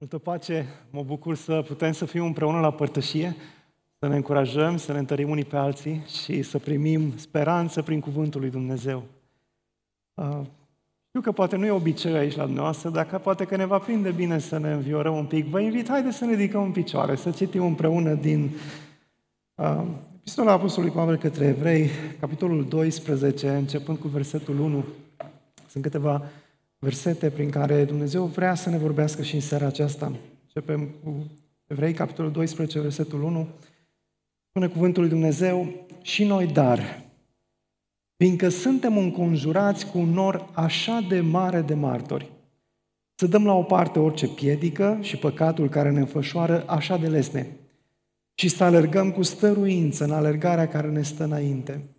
Multă pace, mă bucur să putem să fim împreună la părtășie, să ne încurajăm, să ne întărim unii pe alții și să primim speranță prin Cuvântul lui Dumnezeu. Uh, știu că poate nu e obicei aici la dumneavoastră, dar poate că ne va prinde bine să ne înviorăm un pic. Vă invit, haideți să ne ridicăm în picioare, să citim împreună din uh, Epistola Apostolului Pavel către Evrei, capitolul 12, începând cu versetul 1. Sunt câteva versete prin care Dumnezeu vrea să ne vorbească și în seara aceasta. Începem cu Evrei, capitolul 12, versetul 1. Spune cuvântul lui Dumnezeu, și noi dar, fiindcă suntem înconjurați cu un nor așa de mare de martori, să dăm la o parte orice piedică și păcatul care ne înfășoară așa de lesne și să alergăm cu stăruință în alergarea care ne stă înainte –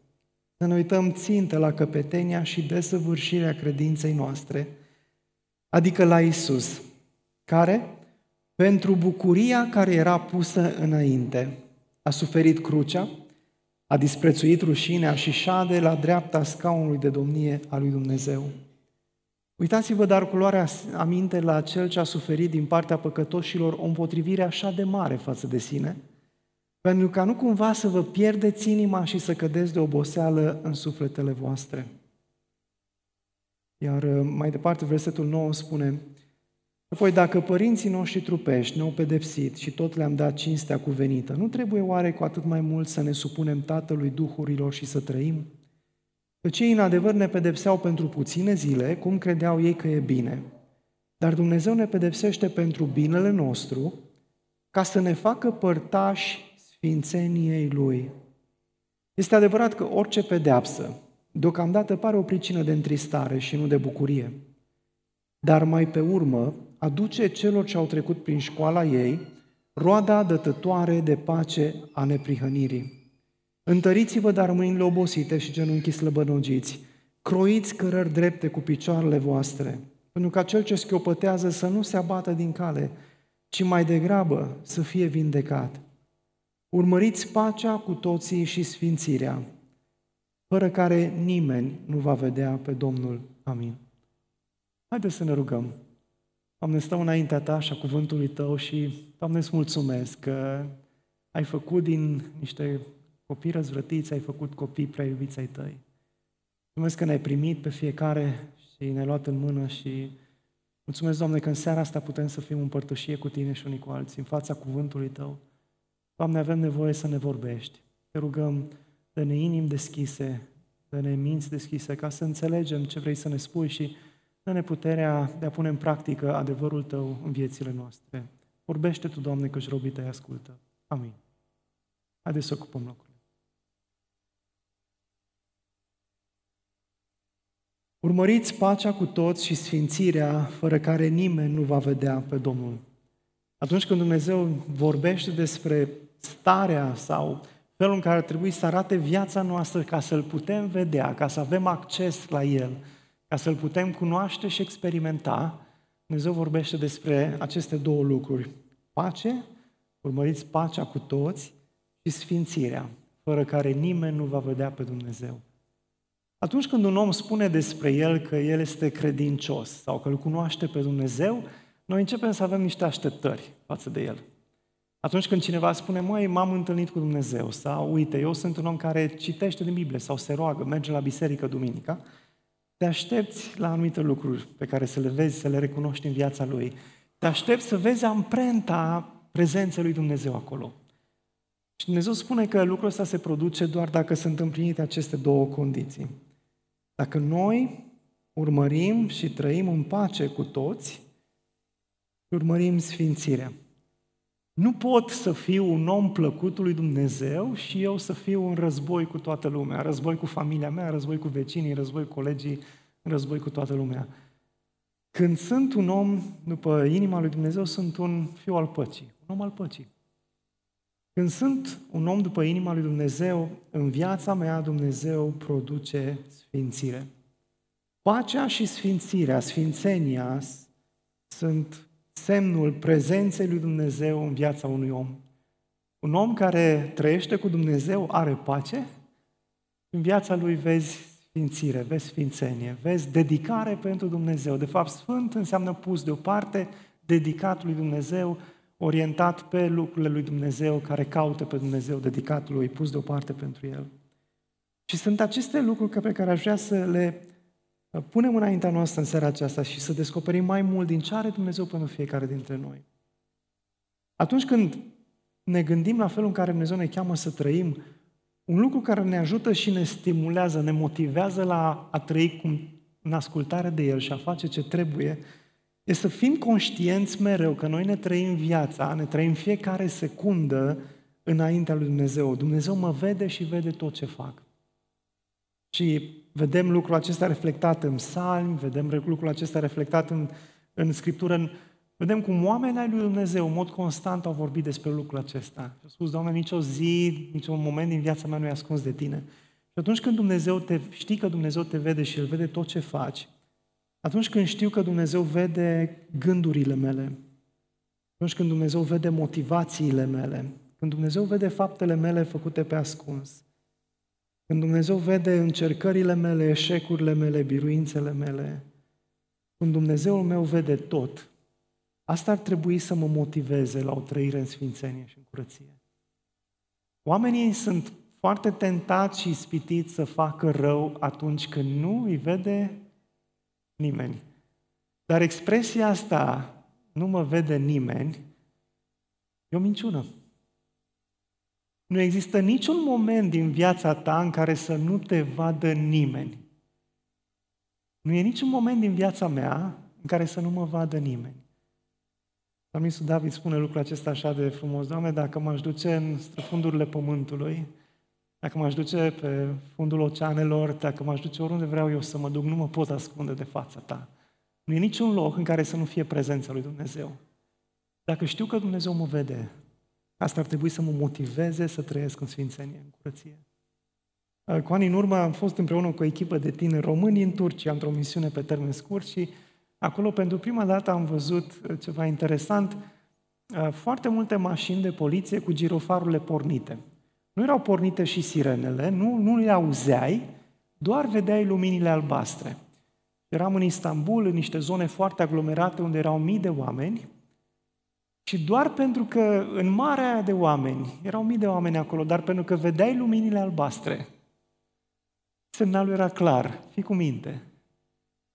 să ne uităm țintă la căpetenia și desăvârșirea credinței noastre, adică la Isus, care, pentru bucuria care era pusă înainte, a suferit crucea, a disprețuit rușinea și șade la dreapta scaunului de domnie a lui Dumnezeu. Uitați-vă dar culoarea aminte la cel ce a suferit din partea păcătoșilor o împotrivire așa de mare față de sine – pentru ca nu cumva să vă pierdeți inima și să cădeți de oboseală în sufletele voastre. Iar uh, mai departe, versetul 9 spune, Apoi, dacă părinții noștri trupești ne-au pedepsit și tot le-am dat cinstea cuvenită, nu trebuie oare cu atât mai mult să ne supunem Tatălui Duhurilor și să trăim? Că cei în adevăr ne pedepseau pentru puține zile, cum credeau ei că e bine. Dar Dumnezeu ne pedepsește pentru binele nostru, ca să ne facă părtași sfințeniei Lui. Este adevărat că orice pedeapsă deocamdată pare o pricină de întristare și nu de bucurie, dar mai pe urmă aduce celor ce au trecut prin școala ei roada dătătoare de pace a neprihănirii. Întăriți-vă, dar mâinile obosite și genunchii slăbănogiți, croiți cărări drepte cu picioarele voastre, pentru ca cel ce schiopătează să nu se abată din cale, ci mai degrabă să fie vindecat. Urmăriți pacea cu toții și sfințirea, fără care nimeni nu va vedea pe Domnul. Amin. Haideți să ne rugăm. Doamne, stau înaintea Ta și a cuvântului Tău și, Doamne, îți mulțumesc că ai făcut din niște copii răzvrătiți, ai făcut copii prea iubiți ai Tăi. Mulțumesc că ne-ai primit pe fiecare și ne-ai luat în mână și mulțumesc, Doamne, că în seara asta putem să fim în părtășie cu Tine și unii cu alții, în fața cuvântului Tău. Doamne, avem nevoie să ne vorbești. Te rugăm, de ne inimi deschise, de ne minți deschise, ca să înțelegem ce vrei să ne spui și dă-ne puterea de a pune în practică adevărul Tău în viețile noastre. Vorbește Tu, Doamne, că și șrobii Tăi ascultă. Amin. Haideți să ocupăm locurile. Urmăriți pacea cu toți și sfințirea, fără care nimeni nu va vedea pe Domnul. Atunci când Dumnezeu vorbește despre starea sau felul în care ar trebui să arate viața noastră ca să-L putem vedea, ca să avem acces la El, ca să-L putem cunoaște și experimenta, Dumnezeu vorbește despre aceste două lucruri. Pace, urmăriți pacea cu toți și sfințirea, fără care nimeni nu va vedea pe Dumnezeu. Atunci când un om spune despre el că el este credincios sau că îl cunoaște pe Dumnezeu, noi începem să avem niște așteptări față de el. Atunci când cineva spune, măi, m-am întâlnit cu Dumnezeu, sau uite, eu sunt un om care citește din Biblie, sau se roagă, merge la biserică duminica, te aștepți la anumite lucruri pe care să le vezi, să le recunoști în viața lui. Te aștepți să vezi amprenta prezenței lui Dumnezeu acolo. Și Dumnezeu spune că lucrul ăsta se produce doar dacă sunt împlinite aceste două condiții. Dacă noi urmărim și trăim în pace cu toți, urmărim sfințirea. Nu pot să fiu un om plăcut lui Dumnezeu și eu să fiu în război cu toată lumea, război cu familia mea, război cu vecinii, război cu colegii, război cu toată lumea. Când sunt un om după inima lui Dumnezeu, sunt un fiu al păcii, un om al păcii. Când sunt un om după inima lui Dumnezeu, în viața mea Dumnezeu produce sfințire. Pacea și sfințirea, sfințenia, sunt semnul prezenței lui Dumnezeu în viața unui om. Un om care trăiește cu Dumnezeu are pace, în viața lui vezi sfințire, vezi sfințenie, vezi dedicare pentru Dumnezeu. De fapt, sfânt înseamnă pus deoparte, dedicat lui Dumnezeu, orientat pe lucrurile lui Dumnezeu, care caută pe Dumnezeu, dedicat lui, pus deoparte pentru el. Și sunt aceste lucruri pe care aș vrea să le uh, punem înaintea noastră în seara aceasta și să descoperim mai mult din ce are Dumnezeu pentru fiecare dintre noi. Atunci când ne gândim la felul în care Dumnezeu ne cheamă să trăim, un lucru care ne ajută și ne stimulează, ne motivează la a trăi cum, în ascultare de El și a face ce trebuie, este să fim conștienți mereu că noi ne trăim viața, ne trăim fiecare secundă înaintea lui Dumnezeu. Dumnezeu mă vede și vede tot ce fac. Și vedem lucrul acesta reflectat în psalmi, vedem lucrul acesta reflectat în, în Scriptură, în, vedem cum oamenii ai lui Dumnezeu în mod constant au vorbit despre lucrul acesta. Au spus, Doamne, nicio zi, niciun moment din viața mea nu e ascuns de Tine. Și atunci când Dumnezeu te, știi că Dumnezeu te vede și El vede tot ce faci, atunci când știu că Dumnezeu vede gândurile mele, atunci când Dumnezeu vede motivațiile mele, când Dumnezeu vede faptele mele făcute pe ascuns, când Dumnezeu vede încercările mele, eșecurile mele, biruințele mele, când Dumnezeul meu vede tot, asta ar trebui să mă motiveze la o trăire în sfințenie și în curăție. Oamenii sunt foarte tentați și ispitiți să facă rău atunci când nu îi vede nimeni. Dar expresia asta, nu mă vede nimeni, e o minciună. Nu există niciun moment din viața ta în care să nu te vadă nimeni. Nu e niciun moment din viața mea în care să nu mă vadă nimeni. Psalmistul David spune lucrul acesta așa de frumos. Doamne, dacă m-aș duce în fundurile pământului, dacă m-aș duce pe fundul oceanelor, dacă m-aș duce oriunde vreau eu să mă duc, nu mă pot ascunde de fața ta. Nu e niciun loc în care să nu fie prezența lui Dumnezeu. Dacă știu că Dumnezeu mă vede, Asta ar trebui să mă motiveze să trăiesc în sfințenie, în curăție. Cu ani în urmă am fost împreună cu o echipă de tineri români în Turcia, într-o misiune pe termen scurt și acolo pentru prima dată am văzut ceva interesant, foarte multe mașini de poliție cu girofarurile pornite. Nu erau pornite și sirenele, nu, nu le auzeai, doar vedeai luminile albastre. Eram în Istanbul, în niște zone foarte aglomerate unde erau mii de oameni și doar pentru că în marea aia de oameni, erau mii de oameni acolo, dar pentru că vedeai luminile albastre, semnalul era clar, fii cu minte,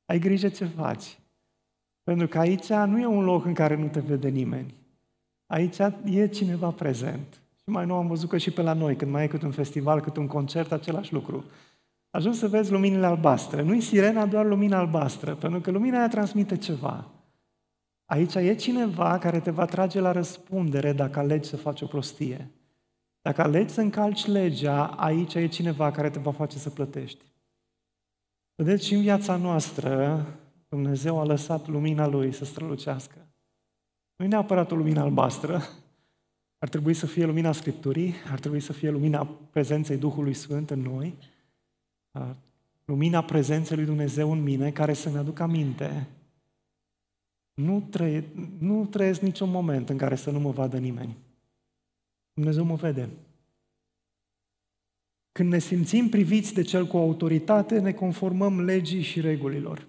ai grijă ce faci. Pentru că aici nu e un loc în care nu te vede nimeni. Aici e cineva prezent. Și mai nou am văzut că și pe la noi, când mai e cât un festival, cât un concert, același lucru. Ajuns să vezi luminile albastre. Nu-i sirena, doar lumina albastră, pentru că lumina aia transmite ceva. Aici e cineva care te va trage la răspundere dacă alegi să faci o prostie. Dacă alegi să încalci legea, aici e cineva care te va face să plătești. Vedeți, și în viața noastră, Dumnezeu a lăsat lumina Lui să strălucească. Nu e neapărat o lumină albastră, ar trebui să fie lumina Scripturii, ar trebui să fie lumina prezenței Duhului Sfânt în noi, lumina prezenței lui Dumnezeu în mine, care să-mi aducă aminte nu, trăie, nu trăiesc niciun moment în care să nu mă vadă nimeni. Dumnezeu mă vede. Când ne simțim priviți de cel cu autoritate, ne conformăm legii și regulilor.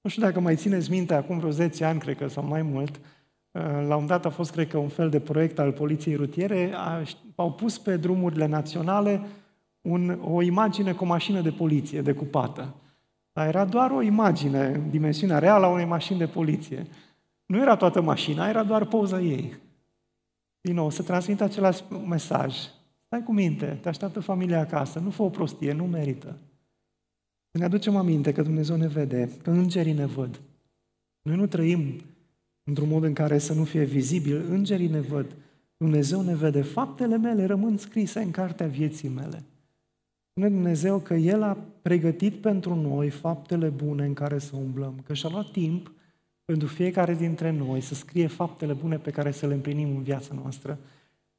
Nu știu dacă mai țineți minte, acum vreo 10 ani, cred că, sau mai mult, la un dat a fost, cred că, un fel de proiect al poliției rutiere, au pus pe drumurile naționale un, o imagine cu o mașină de poliție decupată. Dar era doar o imagine, dimensiunea reală a unei mașini de poliție. Nu era toată mașina, era doar poza ei. Din nou, să transmită același mesaj. Stai cu minte, te așteaptă familia acasă, nu fă o prostie, nu merită. Să ne aducem aminte că Dumnezeu ne vede, că îngerii ne văd. Noi nu trăim într-un mod în care să nu fie vizibil, îngerii ne văd. Dumnezeu ne vede, faptele mele rămân scrise în cartea vieții mele. Spune Dumnezeu că El a pregătit pentru noi faptele bune în care să umblăm, că și-a luat timp pentru fiecare dintre noi să scrie faptele bune pe care să le împlinim în viața noastră.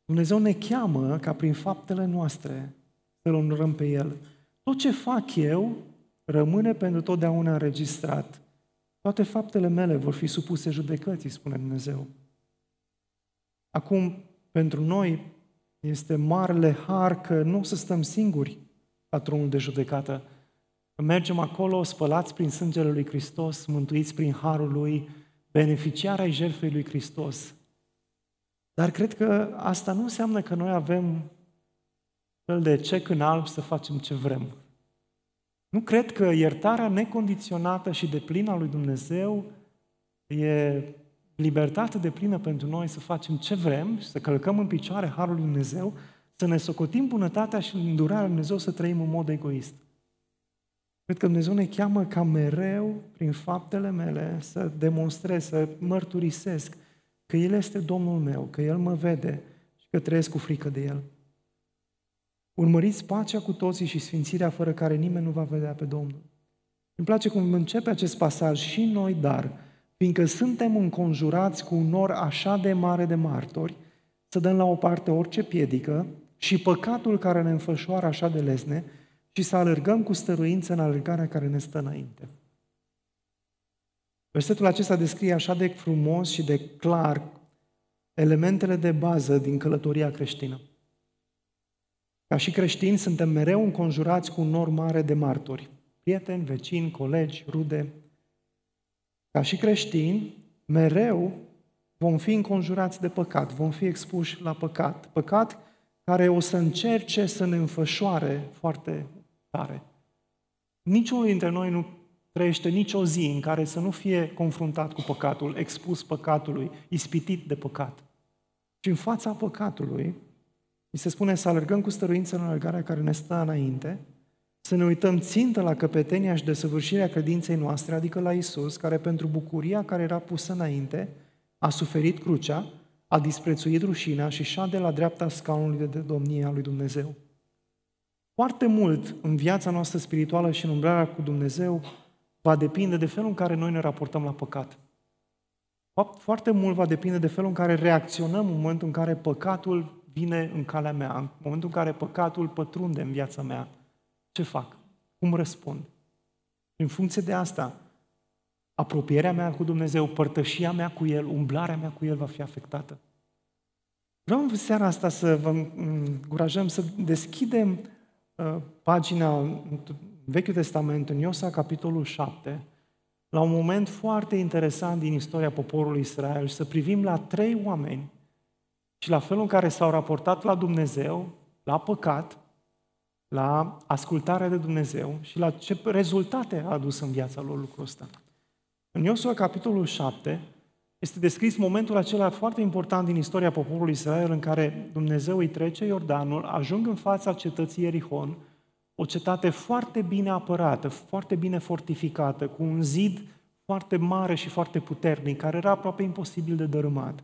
Dumnezeu ne cheamă ca prin faptele noastre să-L onorăm pe El. Tot ce fac eu rămâne pentru totdeauna înregistrat. Toate faptele mele vor fi supuse judecății, spune Dumnezeu. Acum, pentru noi este marele har că nu o să stăm singuri la tronul de judecată. Mergem acolo spălați prin sângele lui Hristos, mântuiți prin harul lui, beneficiar ai jertfei lui Hristos. Dar cred că asta nu înseamnă că noi avem fel de cec în alb să facem ce vrem. Nu cred că iertarea necondiționată și de plină a lui Dumnezeu e libertate de plină pentru noi să facem ce vrem și să călcăm în picioare Harul lui Dumnezeu, să ne socotim bunătatea și îndurarea lui Dumnezeu să trăim în mod egoist. Cred că Dumnezeu ne cheamă ca mereu, prin faptele mele, să demonstrez, să mărturisesc că El este Domnul meu, că El mă vede și că trăiesc cu frică de El. Urmăriți pacea cu toții și sfințirea fără care nimeni nu va vedea pe Domnul. Îmi place cum începe acest pasaj și noi, dar, fiindcă suntem înconjurați cu un nor așa de mare de martori, să dăm la o parte orice piedică și păcatul care ne înfășoară așa de lesne și să alergăm cu stăruință în alergarea care ne stă înainte. Versetul acesta descrie așa de frumos și de clar elementele de bază din călătoria creștină. Ca și creștini suntem mereu înconjurați cu un nor mare de martori, prieteni, vecini, colegi, rude. Ca și creștini, mereu vom fi înconjurați de păcat, vom fi expuși la păcat. Păcat care o să încerce să ne înfășoare foarte tare. Niciunul dintre noi nu trăiește nicio zi în care să nu fie confruntat cu păcatul, expus păcatului, ispitit de păcat. Și în fața păcatului, îi se spune să alergăm cu stăruință în alergarea care ne stă înainte, să ne uităm țintă la căpetenia și desăvârșirea credinței noastre, adică la Isus, care pentru bucuria care era pusă înainte, a suferit crucea, a disprețuit rușinea și șade la dreapta scaunului de domnie a lui Dumnezeu. Foarte mult în viața noastră spirituală și în umbrarea cu Dumnezeu va depinde de felul în care noi ne raportăm la păcat. Foarte mult va depinde de felul în care reacționăm în momentul în care păcatul vine în calea mea, în momentul în care păcatul pătrunde în viața mea. Ce fac? Cum răspund? În funcție de asta, apropierea mea cu Dumnezeu, părtășia mea cu El, umblarea mea cu El va fi afectată. Vreau în seara asta să vă încurajăm să deschidem uh, pagina Vechiul Testament, în Iosa, capitolul 7, la un moment foarte interesant din istoria poporului Israel și să privim la trei oameni și la felul în care s-au raportat la Dumnezeu, la păcat, la ascultarea de Dumnezeu și la ce rezultate a adus în viața lor lucrul ăsta. În Iosua, capitolul 7, este descris momentul acela foarte important din istoria poporului Israel în care Dumnezeu îi trece Iordanul, ajung în fața cetății Erihon, o cetate foarte bine apărată, foarte bine fortificată, cu un zid foarte mare și foarte puternic, care era aproape imposibil de dărâmat.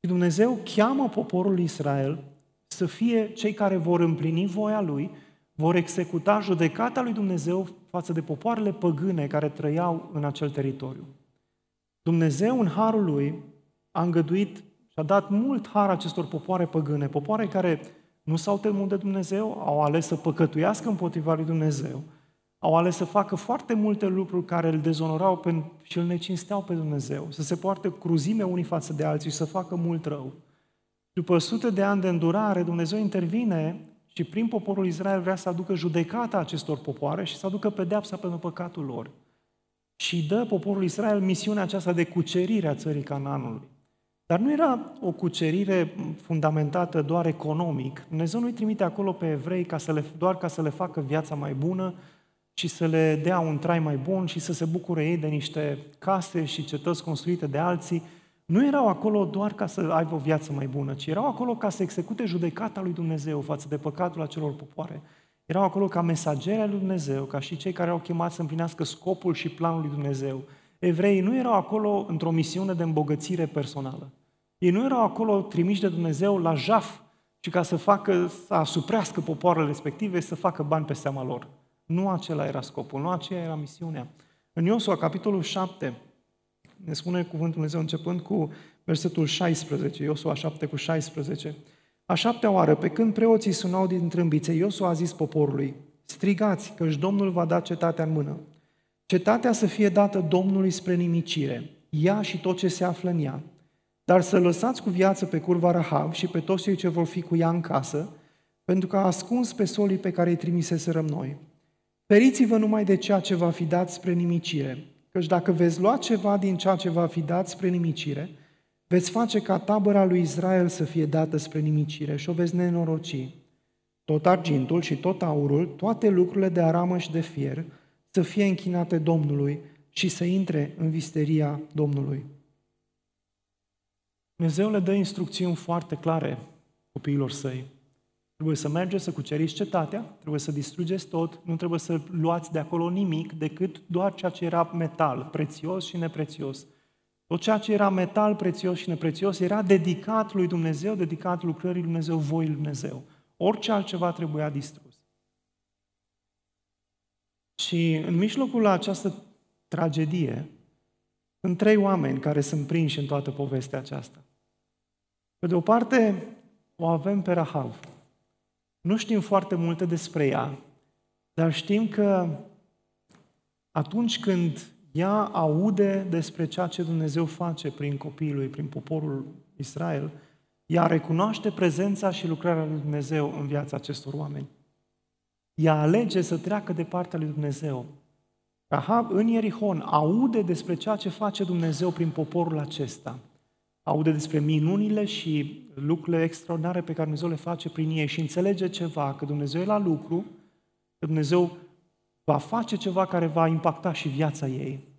Și Dumnezeu cheamă poporul Israel să fie cei care vor împlini voia Lui, vor executa judecata lui Dumnezeu față de popoarele păgâne care trăiau în acel teritoriu. Dumnezeu, în harul Lui, a îngăduit și a dat mult har acestor popoare păgâne, popoare care nu s-au temut de Dumnezeu, au ales să păcătuiască împotriva lui Dumnezeu, au ales să facă foarte multe lucruri care îl dezonorau pe, și îl necinsteau pe Dumnezeu, să se poarte cruzime unii față de alții și să facă mult rău. După sute de ani de îndurare, Dumnezeu intervine și prin poporul Israel vrea să aducă judecata acestor popoare și să aducă pedeapsa pentru păcatul lor. Și dă poporul Israel misiunea aceasta de cucerire a țării Cananului. Dar nu era o cucerire fundamentată doar economic. Dumnezeu nu-i trimite acolo pe evrei ca să le, doar ca să le facă viața mai bună și să le dea un trai mai bun și să se bucure ei de niște case și cetăți construite de alții. Nu erau acolo doar ca să aibă o viață mai bună, ci erau acolo ca să execute judecata lui Dumnezeu față de păcatul acelor popoare. Erau acolo ca mesageri al lui Dumnezeu, ca și cei care au chemat să împlinească scopul și planul lui Dumnezeu. Evreii nu erau acolo într-o misiune de îmbogățire personală. Ei nu erau acolo trimiși de Dumnezeu la jaf, ci ca să facă, să asuprească popoarele respective, să facă bani pe seama lor. Nu acela era scopul, nu aceea era misiunea. În Iosua, capitolul 7, ne spune cuvântul Dumnezeu începând cu versetul 16, Iosua 7 cu 16. A șaptea oară, pe când preoții sunau din trâmbițe, Iosua a zis poporului, strigați, căci Domnul va da cetatea în mână. Cetatea să fie dată Domnului spre nimicire, ea și tot ce se află în ea. Dar să lăsați cu viață pe curva Rahav și pe toți cei ce vor fi cu ea în casă, pentru că a ascuns pe solii pe care îi trimiseserăm noi. Feriți-vă numai de ceea ce va fi dat spre nimicire. Căci dacă veți lua ceva din ceea ce va fi dat spre nimicire, veți face ca tabăra lui Israel să fie dată spre nimicire și o veți nenoroci. Tot argintul și tot aurul, toate lucrurile de aramă și de fier, să fie închinate Domnului și să intre în visteria Domnului. Dumnezeu le dă instrucțiuni foarte clare copiilor săi. Trebuie să mergeți să cuceriți cetatea, trebuie să distrugeți tot, nu trebuie să luați de acolo nimic decât doar ceea ce era metal, prețios și neprețios. Tot ceea ce era metal, prețios și neprețios era dedicat lui Dumnezeu, dedicat lucrării lui Dumnezeu, voii lui Dumnezeu. Orice altceva trebuia distrus. Și în mijlocul această tragedie, sunt trei oameni care sunt prinși în toată povestea aceasta. Pe de o parte, o avem pe Rahav. Nu știm foarte multe despre ea, dar știm că atunci când ea aude despre ceea ce Dumnezeu face prin copiii lui, prin poporul Israel, ea recunoaște prezența și lucrarea lui Dumnezeu în viața acestor oameni. Ea alege să treacă de partea lui Dumnezeu. Rahab în Ierihon aude despre ceea ce face Dumnezeu prin poporul acesta – aude despre minunile și lucrurile extraordinare pe care Dumnezeu le face prin ei și înțelege ceva, că Dumnezeu e la lucru, că Dumnezeu va face ceva care va impacta și viața ei.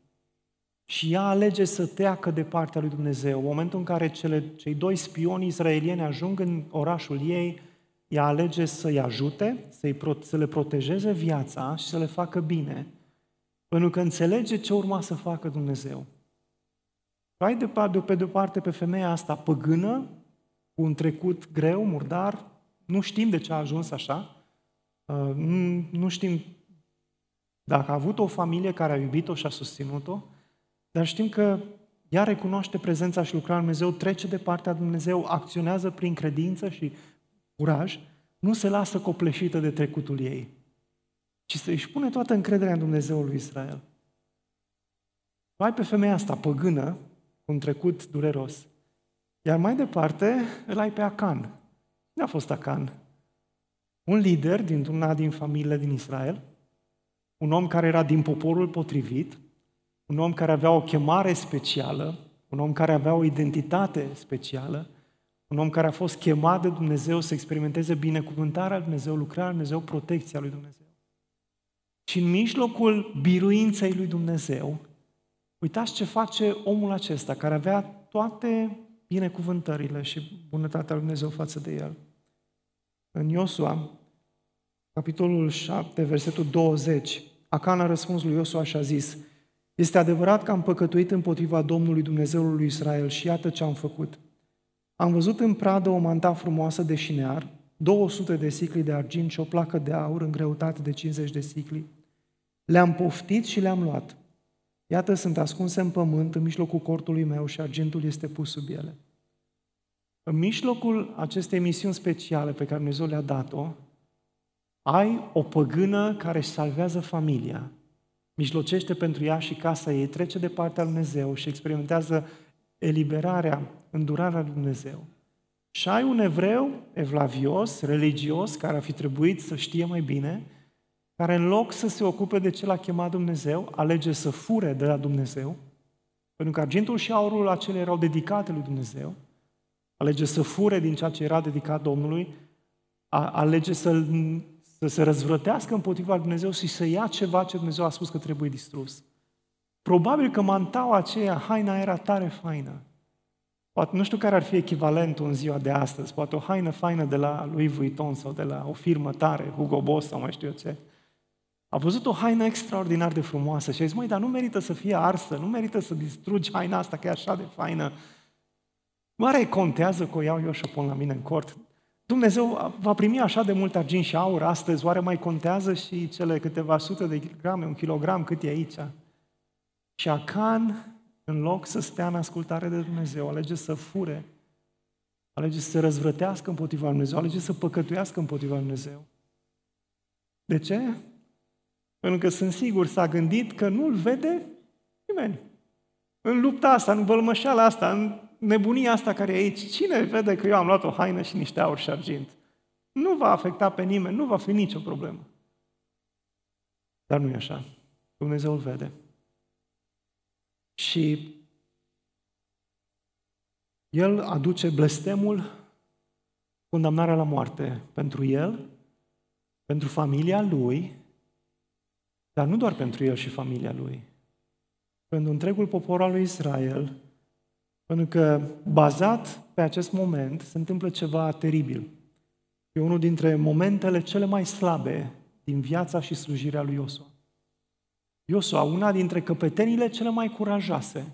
Și ea alege să teacă de partea lui Dumnezeu. În momentul în care cele, cei doi spioni israelieni ajung în orașul ei, ea alege să-i ajute, să-i, să le protejeze viața și să le facă bine, pentru că înțelege ce urma să facă Dumnezeu. Ai de, de, pe de-o parte pe femeia asta păgână, cu un trecut greu, murdar, nu știm de ce a ajuns așa, uh, nu, nu știm dacă a avut o familie care a iubit-o și a susținut-o, dar știm că ea recunoaște prezența și lucrarea Lui Dumnezeu, trece de partea Dumnezeu, acționează prin credință și curaj, nu se lasă copleșită de trecutul ei, ci să își pune toată încrederea în Dumnezeul lui Israel. Ai pe femeia asta păgână, un trecut dureros. Iar mai departe îl ai pe Acan. Cine a fost Acan? Un lider dintr-una din familiile din Israel, un om care era din poporul potrivit, un om care avea o chemare specială, un om care avea o identitate specială, un om care a fost chemat de Dumnezeu să experimenteze binecuvântarea lui Dumnezeu, lucrarea lui Dumnezeu, protecția lui Dumnezeu. Și în mijlocul biruinței lui Dumnezeu, Uitați ce face omul acesta, care avea toate binecuvântările și bunătatea lui Dumnezeu față de el. În Iosua, capitolul 7, versetul 20, Acan a răspuns lui Iosua și a zis, Este adevărat că am păcătuit împotriva Domnului Dumnezeului lui Israel și iată ce am făcut. Am văzut în pradă o manta frumoasă de șinear, 200 de sicli de argint și o placă de aur în greutate de 50 de sicli. Le-am poftit și le-am luat. Iată, sunt ascunse în pământ, în mijlocul cortului meu și argintul este pus sub ele. În mijlocul acestei misiuni speciale pe care Dumnezeu le-a dat-o, ai o păgână care își salvează familia, mijlocește pentru ea și casa ei, trece de partea lui Dumnezeu și experimentează eliberarea, îndurarea lui Dumnezeu. Și ai un evreu evlavios, religios, care ar fi trebuit să știe mai bine, care în loc să se ocupe de ce l-a chemat Dumnezeu, alege să fure de la Dumnezeu, pentru că argintul și aurul acelea erau dedicate lui Dumnezeu, alege să fure din ceea ce era dedicat Domnului, alege să, să se răzvrătească împotriva lui Dumnezeu și să ia ceva ce Dumnezeu a spus că trebuie distrus. Probabil că mantaua aceea, haina era tare faină. Poate, nu știu care ar fi echivalentul în ziua de astăzi, poate o haină faină de la Louis Vuitton sau de la o firmă tare, Hugo Boss sau mai știu eu ce. A văzut o haină extraordinar de frumoasă și a zis, măi, dar nu merită să fie arsă, nu merită să distrugi haina asta, că e așa de faină. Oare contează că o iau eu și o pun la mine în cort? Dumnezeu va primi așa de mult argint și aur astăzi, oare mai contează și cele câteva sute de grame, un kilogram, cât e aici? Și Acan, în loc să stea în ascultare de Dumnezeu, alege să fure, alege să se răzvrătească împotriva lui Dumnezeu, alege să păcătuiască împotriva lui Dumnezeu. De ce? Pentru că sunt sigur s-a gândit că nu-l vede nimeni. În lupta asta, în vălmășeala asta, în nebunia asta care e aici, cine vede că eu am luat o haină și niște aur și argint? Nu va afecta pe nimeni, nu va fi nicio problemă. Dar nu e așa. Dumnezeu îl vede. Și el aduce blestemul, condamnarea la moarte pentru el, pentru familia lui, dar nu doar pentru el și familia lui, pentru întregul popor al lui Israel, pentru că bazat pe acest moment se întâmplă ceva teribil. E unul dintre momentele cele mai slabe din viața și slujirea lui Iosua. Iosua, una dintre căpetenile cele mai curajoase,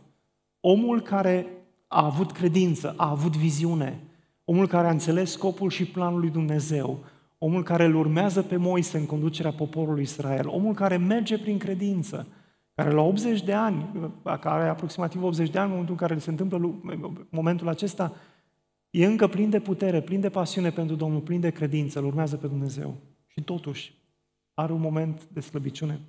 omul care a avut credință, a avut viziune, omul care a înțeles scopul și planul lui Dumnezeu, omul care îl urmează pe Moise în conducerea poporului Israel, omul care merge prin credință, care la 80 de ani, care are aproximativ 80 de ani în momentul în care se întâmplă momentul acesta, e încă plin de putere, plin de pasiune pentru Domnul, plin de credință, îl urmează pe Dumnezeu. Și totuși are un moment de slăbiciune.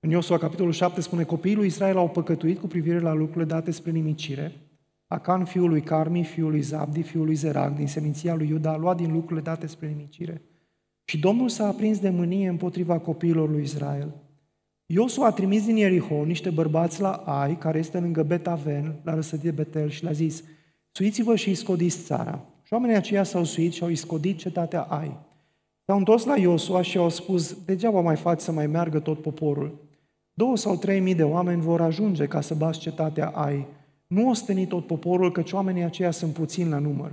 În Iosua, capitolul 7, spune, copiii lui Israel au păcătuit cu privire la lucrurile date spre nimicire. Acan, fiul lui Carmi, fiul lui Zabdi, fiul lui Zerag, din seminția lui Iuda, a luat din lucrurile date spre nimicire. Și Domnul s-a aprins de mânie împotriva copiilor lui Israel. Iosua a trimis din Ierihon niște bărbați la Ai, care este lângă Betaven, la răsădie Betel, și le-a zis, suiți-vă și iscodiți țara. Și oamenii aceia s-au suit și au iscodit cetatea Ai. S-au întors la Iosua și au spus, degeaba mai faci să mai meargă tot poporul. Două sau trei mii de oameni vor ajunge ca să bați cetatea Ai. Nu osteni tot poporul, căci oamenii aceia sunt puțini la număr.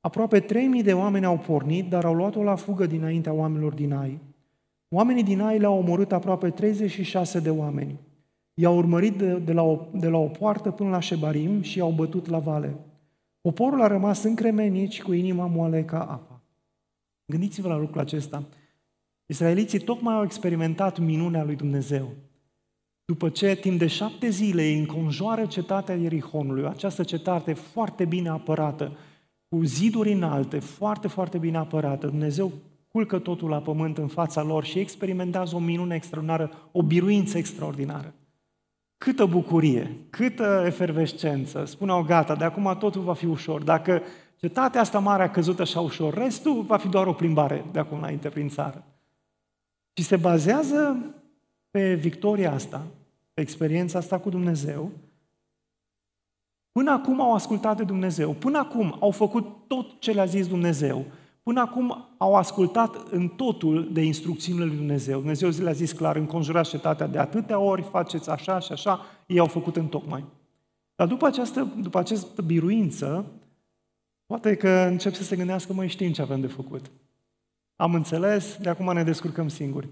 Aproape trei mii de oameni au pornit, dar au luat-o la fugă dinaintea oamenilor din Ai. Oamenii din Ai le-au omorât aproape 36 de oameni. I-au urmărit de, de, la o, de la o poartă până la Șebarim și i-au bătut la vale. Poporul a rămas încremenici cu inima moale ca apa. Gândiți-vă la lucrul acesta. Israeliții tocmai au experimentat minunea lui Dumnezeu. După ce timp de șapte zile îi înconjoară cetatea Ierihonului, această cetate foarte bine apărată, cu ziduri înalte, foarte, foarte bine apărată, Dumnezeu culcă totul la pământ în fața lor și experimentează o minune extraordinară, o biruință extraordinară. Câtă bucurie, câtă efervescență. Spuneau, gata, de acum totul va fi ușor. Dacă cetatea asta mare a căzut așa ușor, restul va fi doar o plimbare de acum înainte prin țară. Și se bazează pe victoria asta, pe experiența asta cu Dumnezeu, până acum au ascultat de Dumnezeu, până acum au făcut tot ce le-a zis Dumnezeu, până acum au ascultat în totul de instrucțiunile lui Dumnezeu. Dumnezeu le-a zis clar, înconjurați cetatea de atâtea ori, faceți așa și așa, ei au făcut în tocmai. Dar după această, după această biruință, poate că încep să se gândească, mai știm ce avem de făcut. Am înțeles, de acum ne descurcăm singuri.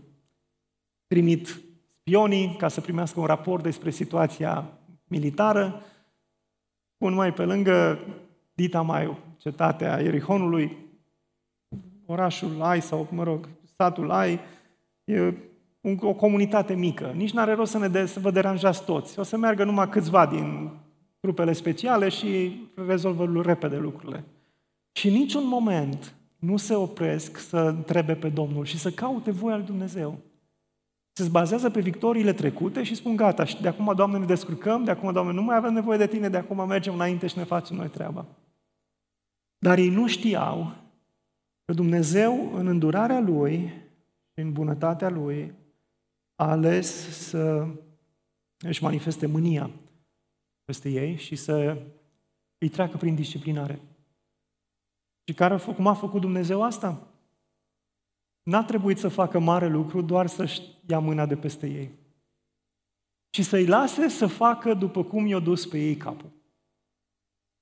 Trimit spionii ca să primească un raport despre situația militară, pun mai pe lângă Dita Maiu, cetatea Ierihonului, orașul Ai sau, mă rog, satul Ai, e o comunitate mică. Nici n-are rost să, ne de, să vă deranjați toți. O să meargă numai câțiva din trupele speciale și rezolvă repede lucrurile. Și niciun moment nu se opresc să întrebe pe Domnul și să caute voia lui Dumnezeu. Se bazează pe victoriile trecute și spun, gata, și de acum, Doamne, ne descurcăm, de acum, Doamne, nu mai avem nevoie de Tine, de acum mergem înainte și ne facem noi treaba. Dar ei nu știau că Dumnezeu, în îndurarea Lui și în bunătatea Lui, a ales să își manifeste mânia peste ei și să îi treacă prin disciplinare. Și care, cum a făcut Dumnezeu asta? N-a trebuit să facă mare lucru doar să-și ia mâna de peste ei. Și să-i lase să facă după cum i-a dus pe ei capul.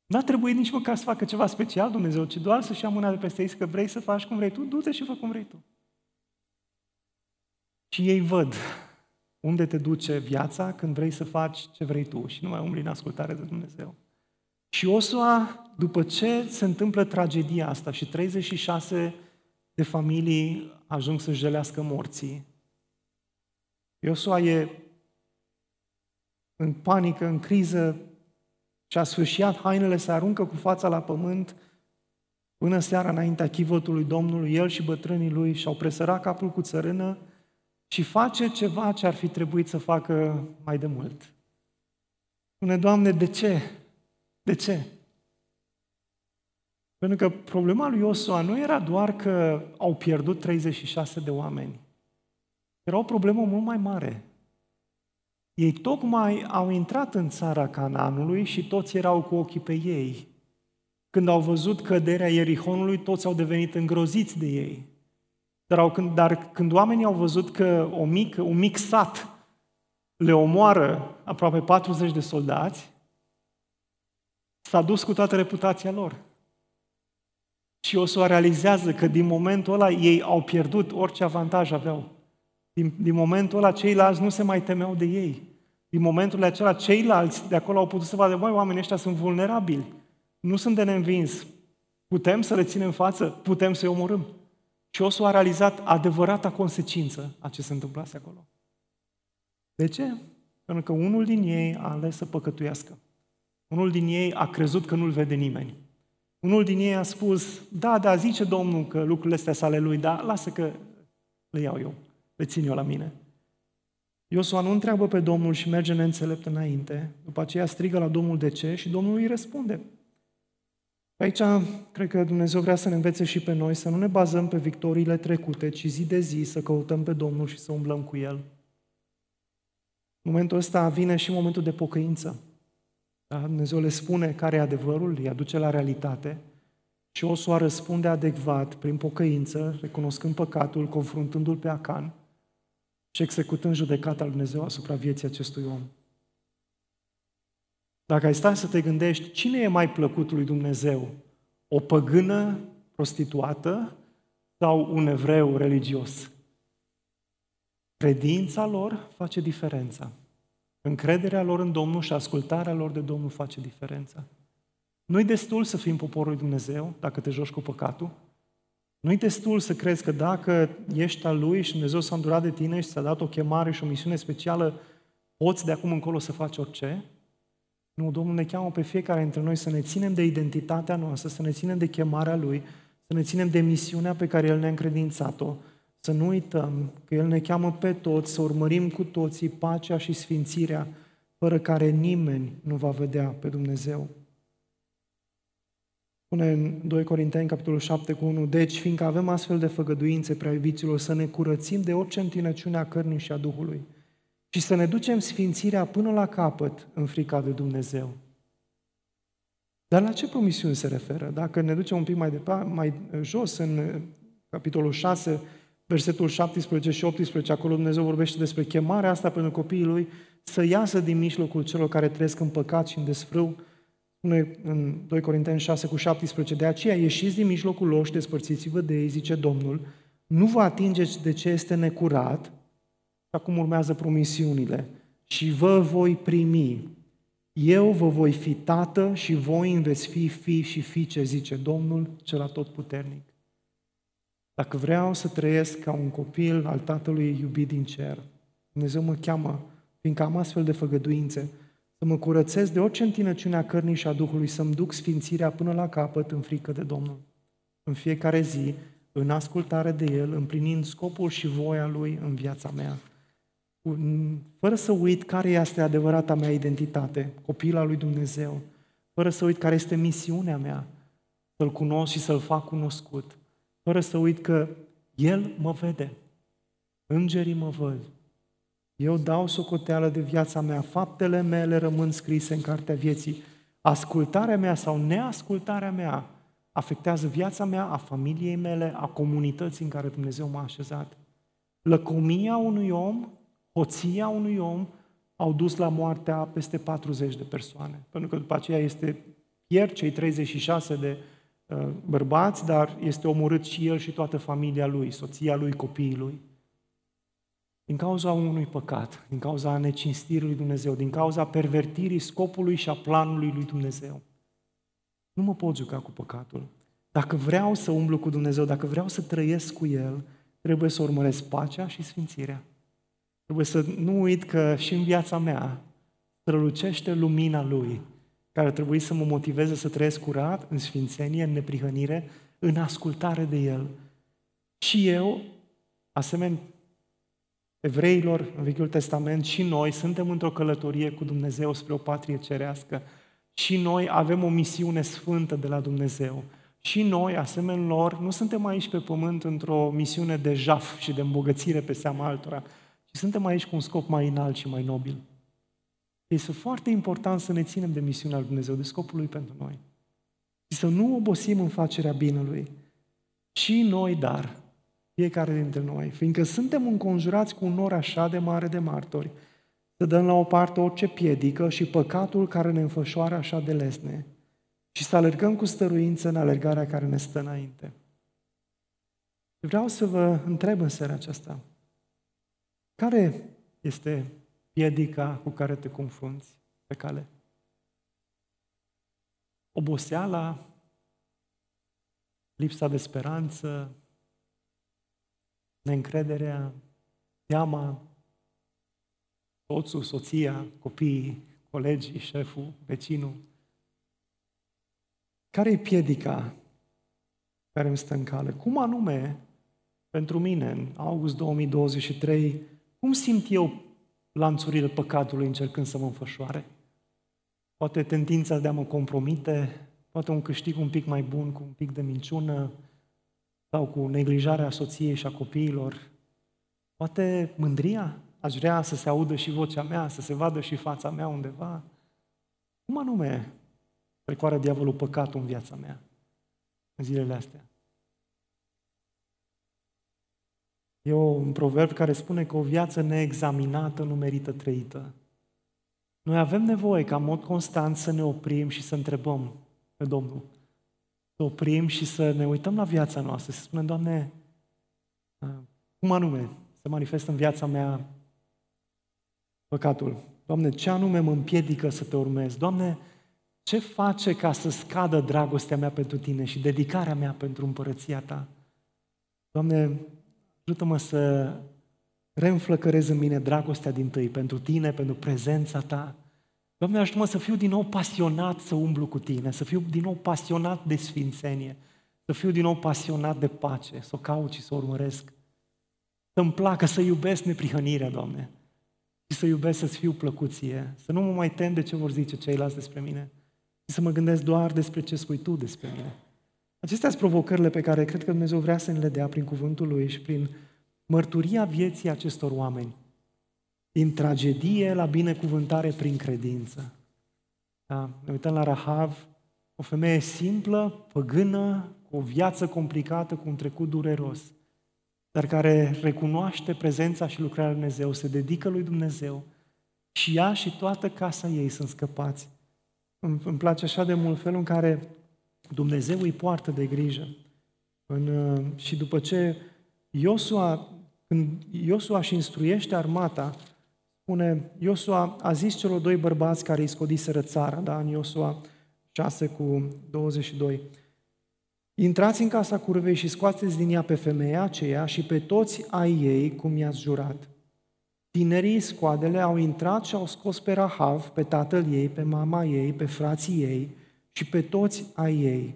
N-a trebuit nici măcar să facă ceva special Dumnezeu, ci doar să-și ia mâna de peste ei, că vrei să faci cum vrei tu, du-te și fă cum vrei tu. Și ei văd unde te duce viața când vrei să faci ce vrei tu și nu mai umbli în ascultare de Dumnezeu. Și Osua, după ce se întâmplă tragedia asta și 36 de familii ajung să-și jelească morții, Iosua e în panică, în criză, și a sfârșit hainele, se aruncă cu fața la pământ până seara înaintea chivotului Domnului, el și bătrânii lui și-au presărat capul cu țărână și face ceva ce ar fi trebuit să facă mai de mult. Spune, Doamne, de ce? De ce? Pentru că problema lui Iosua nu era doar că au pierdut 36 de oameni. Era o problemă mult mai mare. Ei tocmai au intrat în țara Canaanului și toți erau cu ochii pe ei. Când au văzut căderea Ierihonului, toți au devenit îngroziți de ei. Dar, au, când, dar când oamenii au văzut că o mică, un mic sat le omoară aproape 40 de soldați, s-a dus cu toată reputația lor. Și o să o realizează că din momentul ăla ei au pierdut orice avantaj aveau. Din, din momentul ăla ceilalți nu se mai temeau de ei. Din momentul acela ceilalți de acolo au putut să vadă, băi, oamenii ăștia sunt vulnerabili. Nu sunt de neînvins. Putem să le ținem față? Putem să-i omorâm. Și o să a realizat adevărata consecință a ce se întâmplase acolo. De ce? Pentru că unul din ei a ales să păcătuiască. Unul din ei a crezut că nu-l vede nimeni. Unul din ei a spus, da, da, zice Domnul că lucrurile astea sale lui, dar lasă că le iau eu, le țin eu la mine. Iosua nu întreabă pe Domnul și merge neînțelept înainte, după aceea strigă la Domnul de ce și Domnul îi răspunde. Aici cred că Dumnezeu vrea să ne învețe și pe noi să nu ne bazăm pe victoriile trecute, ci zi de zi să căutăm pe Domnul și să umblăm cu El. În momentul ăsta vine și momentul de pocăință. Da? Dumnezeu le spune care e adevărul, îi aduce la realitate și o să o răspunde adecvat prin pocăință, recunoscând păcatul, confruntându-l pe Acan și executând judecata lui Dumnezeu asupra vieții acestui om. Dacă ai sta să te gândești, cine e mai plăcut lui Dumnezeu? O păgână prostituată sau un evreu religios? Credința lor face diferența. Încrederea lor în Domnul și ascultarea lor de Domnul face diferența. Nu-i destul să fim poporul lui Dumnezeu dacă te joci cu păcatul. Nu-i destul să crezi că dacă ești al Lui și Dumnezeu s-a îndurat de tine și ți-a dat o chemare și o misiune specială, poți de acum încolo să faci orice. Nu, Domnul ne cheamă pe fiecare dintre noi să ne ținem de identitatea noastră, să ne ținem de chemarea Lui, să ne ținem de misiunea pe care El ne-a încredințat-o, să nu uităm că El ne cheamă pe toți să urmărim cu toții pacea și sfințirea, fără care nimeni nu va vedea pe Dumnezeu. Spune în 2 Corinteni, capitolul 7 cu 1, Deci, fiindcă avem astfel de făgăduințe, prea iubiților, să ne curățim de orice întinăciune a cărnii și a Duhului și să ne ducem sfințirea până la capăt în frica de Dumnezeu. Dar la ce promisiuni se referă? Dacă ne ducem un pic mai, departe, mai jos, în capitolul 6, versetul 17 și 18, acolo Dumnezeu vorbește despre chemarea asta pentru copiii lui să iasă din mijlocul celor care trăiesc în păcat și în desfrâu. Spune în 2 Corinteni 6 cu 17, de aceea ieșiți din mijlocul lor și despărțiți-vă de ei, zice Domnul, nu vă atingeți de ce este necurat, și acum urmează promisiunile, și vă voi primi. Eu vă voi fi tată și voi îmi veți fi fi și fiice, zice Domnul cel atotputernic. Dacă vreau să trăiesc ca un copil al Tatălui iubit din cer, Dumnezeu mă cheamă, fiindcă am astfel de făgăduințe, să mă curățesc de orice întinăciune a cărnii și a Duhului, să-mi duc sfințirea până la capăt în frică de Domnul. În fiecare zi, în ascultare de El, împlinind scopul și voia Lui în viața mea. Fără să uit care este adevărata mea identitate, copila lui Dumnezeu, fără să uit care este misiunea mea, să-L cunosc și să-L fac cunoscut, fără să uit că El mă vede. Îngerii mă văd. Eu dau socoteală de viața mea, faptele mele rămân scrise în cartea vieții. Ascultarea mea sau neascultarea mea afectează viața mea, a familiei mele, a comunității în care Dumnezeu m-a așezat. Lăcomia unui om, hoția unui om au dus la moartea peste 40 de persoane. Pentru că după aceea este pierd cei 36 de Uh, bărbați, dar este omorât și el și toată familia lui, soția lui, copiii lui. Din cauza unui păcat, din cauza necinstirii lui Dumnezeu, din cauza pervertirii scopului și a planului lui Dumnezeu. Nu mă pot juca cu păcatul. Dacă vreau să umblu cu Dumnezeu, dacă vreau să trăiesc cu El, trebuie să urmăresc pacea și sfințirea. Trebuie să nu uit că și în viața mea strălucește lumina Lui care ar trebui să mă motiveze să trăiesc curat, în sfințenie, în neprihănire, în ascultare de El. Și eu, asemenea evreilor în Vechiul Testament, și noi suntem într-o călătorie cu Dumnezeu spre o patrie cerească. Și noi avem o misiune sfântă de la Dumnezeu. Și noi, asemenea lor, nu suntem aici pe pământ într-o misiune de jaf și de îmbogățire pe seama altora, ci suntem aici cu un scop mai înalt și mai nobil. Este foarte important să ne ținem de misiunea lui Dumnezeu, de scopul lui pentru noi. Și să nu obosim în facerea binelui. Și noi, dar, fiecare dintre noi, fiindcă suntem înconjurați cu un nor așa de mare de martori, să dăm la o parte orice piedică și păcatul care ne înfășoară așa de lesne și să alergăm cu stăruință în alergarea care ne stă înainte. Vreau să vă întreb în seara aceasta, care este piedica cu care te confrunți pe cale? Oboseala, lipsa de speranță, neîncrederea, teama, soțul, soția, copiii, colegii, șeful, vecinul. Care e piedica care îmi stă în cale? Cum anume, pentru mine, în august 2023, cum simt eu lanțurile păcatului încercând să mă înfășoare? Poate tendința de a mă compromite, poate un câștig un pic mai bun cu un pic de minciună sau cu neglijarea soției și a copiilor. Poate mândria, aș vrea să se audă și vocea mea, să se vadă și fața mea undeva. Cum anume precoară diavolul păcatul în viața mea în zilele astea? E un proverb care spune că o viață neexaminată nu merită trăită. Noi avem nevoie ca în mod constant să ne oprim și să întrebăm pe Domnul. Să oprim și să ne uităm la viața noastră, să spunem, Doamne, cum anume se manifestă în viața mea păcatul? Doamne, ce anume mă împiedică să te urmez? Doamne, ce face ca să scadă dragostea mea pentru Tine și dedicarea mea pentru împărăția Ta? Doamne, ajută-mă să reînflăcărez în mine dragostea din tâi pentru Tine, pentru prezența Ta. Doamne, ajută-mă să fiu din nou pasionat să umblu cu Tine, să fiu din nou pasionat de sfințenie, să fiu din nou pasionat de pace, să o caut și să o urmăresc. Să-mi placă să iubesc neprihănirea, Doamne, și să iubesc să-ți fiu plăcuție, să nu mă mai tem de ce vor zice ceilalți despre mine, și să mă gândesc doar despre ce spui Tu despre mine. Acestea sunt provocările pe care cred că Dumnezeu vrea să ne le dea prin cuvântul Lui și prin mărturia vieții acestor oameni. Din tragedie la binecuvântare prin credință. Da? Ne uităm la Rahav, o femeie simplă, păgână, cu o viață complicată, cu un trecut dureros, dar care recunoaște prezența și lucrarea lui Dumnezeu, se dedică lui Dumnezeu și ea și toată casa ei sunt scăpați. Îmi, îmi place așa de mult felul în care Dumnezeu îi poartă de grijă. În, uh, și după ce Iosua, când Iosua își instruiește armata, spune, Iosua a zis celor doi bărbați care îi scodiseră țara, da, în Iosua 6 cu 22, Intrați în casa curvei și scoateți din ea pe femeia aceea și pe toți ai ei, cum i-ați jurat. Tinerii scoadele au intrat și au scos pe Rahav, pe tatăl ei, pe mama ei, pe frații ei și pe toți ai ei.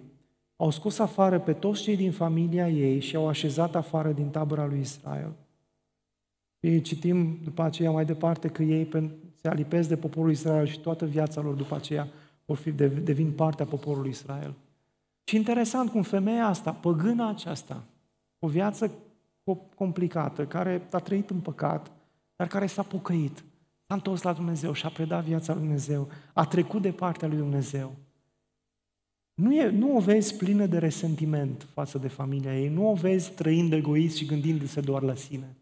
Au scos afară pe toți cei din familia ei și au așezat afară din tabăra lui Israel. Și citim după aceea mai departe că ei se alipesc de poporul Israel și toată viața lor după aceea vor fi, devin partea poporului Israel. Și interesant cum femeia asta, păgâna aceasta, o viață complicată, care a trăit în păcat, dar care s-a pocăit, s-a întors la Dumnezeu și a predat viața lui Dumnezeu, a trecut de partea lui Dumnezeu. Nu, e, nu o vezi plină de resentiment față de familia ei, nu o vezi trăind egoist și gândindu-se doar la sine.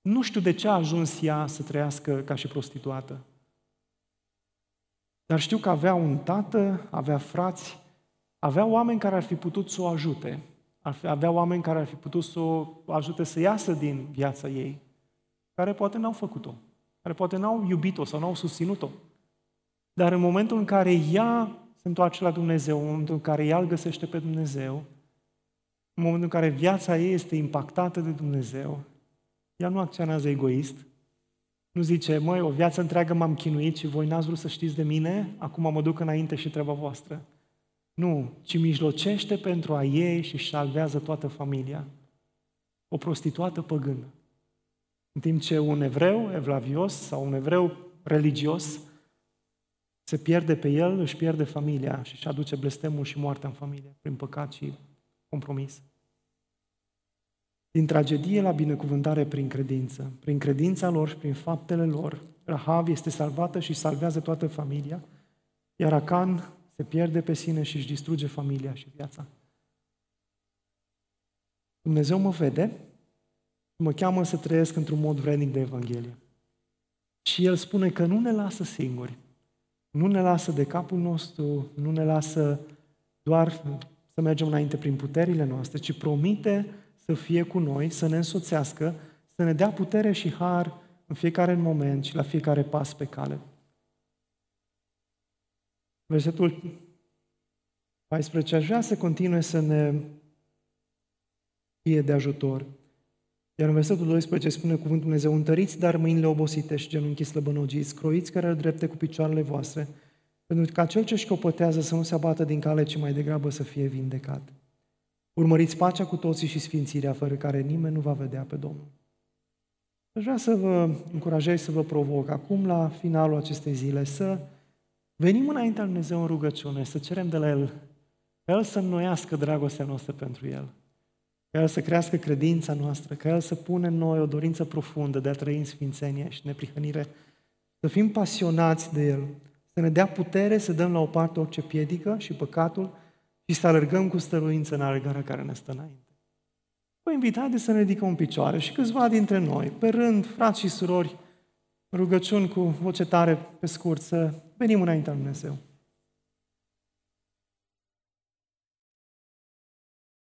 Nu știu de ce a ajuns ea să trăiască ca și prostituată. Dar știu că avea un tată, avea frați, avea oameni care ar fi putut să o ajute, avea oameni care ar fi putut să o ajute să iasă din viața ei, care poate n-au făcut-o, care poate n-au iubit-o sau n-au susținut-o. Dar în momentul în care ea se întoarce la Dumnezeu, în momentul în care ea îl găsește pe Dumnezeu, în momentul în care viața ei este impactată de Dumnezeu, ea nu acționează egoist, nu zice, măi, o viață întreagă m-am chinuit și voi n-ați vrut să știți de mine, acum mă duc înainte și treaba voastră. Nu, ci mijlocește pentru a ei și salvează toată familia. O prostituată păgână. În timp ce un evreu evlavios sau un evreu religios se pierde pe el, își pierde familia și își aduce blestemul și moartea în familie, prin păcat și compromis. Din tragedie la binecuvântare prin credință, prin credința lor și prin faptele lor, Rahav este salvată și salvează toată familia, iar Acan se pierde pe sine și își distruge familia și viața. Dumnezeu mă vede mă cheamă să trăiesc într-un mod vrednic de Evanghelie. Și El spune că nu ne lasă singuri, nu ne lasă de capul nostru, nu ne lasă doar să mergem înainte prin puterile noastre, ci promite să fie cu noi, să ne însoțească, să ne dea putere și har în fiecare moment și la fiecare pas pe cale. Versetul 14. Aș vrea să continue să ne fie de ajutor. Iar în versetul 12 spune cuvântul Dumnezeu, întăriți dar mâinile obosite și genunchii slăbănogiți, croiți care drepte cu picioarele voastre, pentru ca cel ce școpătează să nu se abată din cale, ci mai degrabă să fie vindecat. Urmăriți pacea cu toții și sfințirea, fără care nimeni nu va vedea pe Domnul. Aș vrea să vă încurajez, să vă provoc acum, la finalul acestei zile, să venim înaintea lui Dumnezeu în rugăciune, să cerem de la El, El să înnoiască dragostea noastră pentru El, ca El să crească credința noastră, ca El să pună în noi o dorință profundă de a trăi în sfințenie și neprihănire, să fim pasionați de El, să ne dea putere să dăm la o parte orice piedică și păcatul și să alergăm cu stăruință în alergarea care ne stă înainte. Vă invita să ne ridicăm în picioare și câțiva dintre noi, pe rând, frați și surori, rugăciuni cu voce tare pe scurt, să venim înaintea Lui Dumnezeu.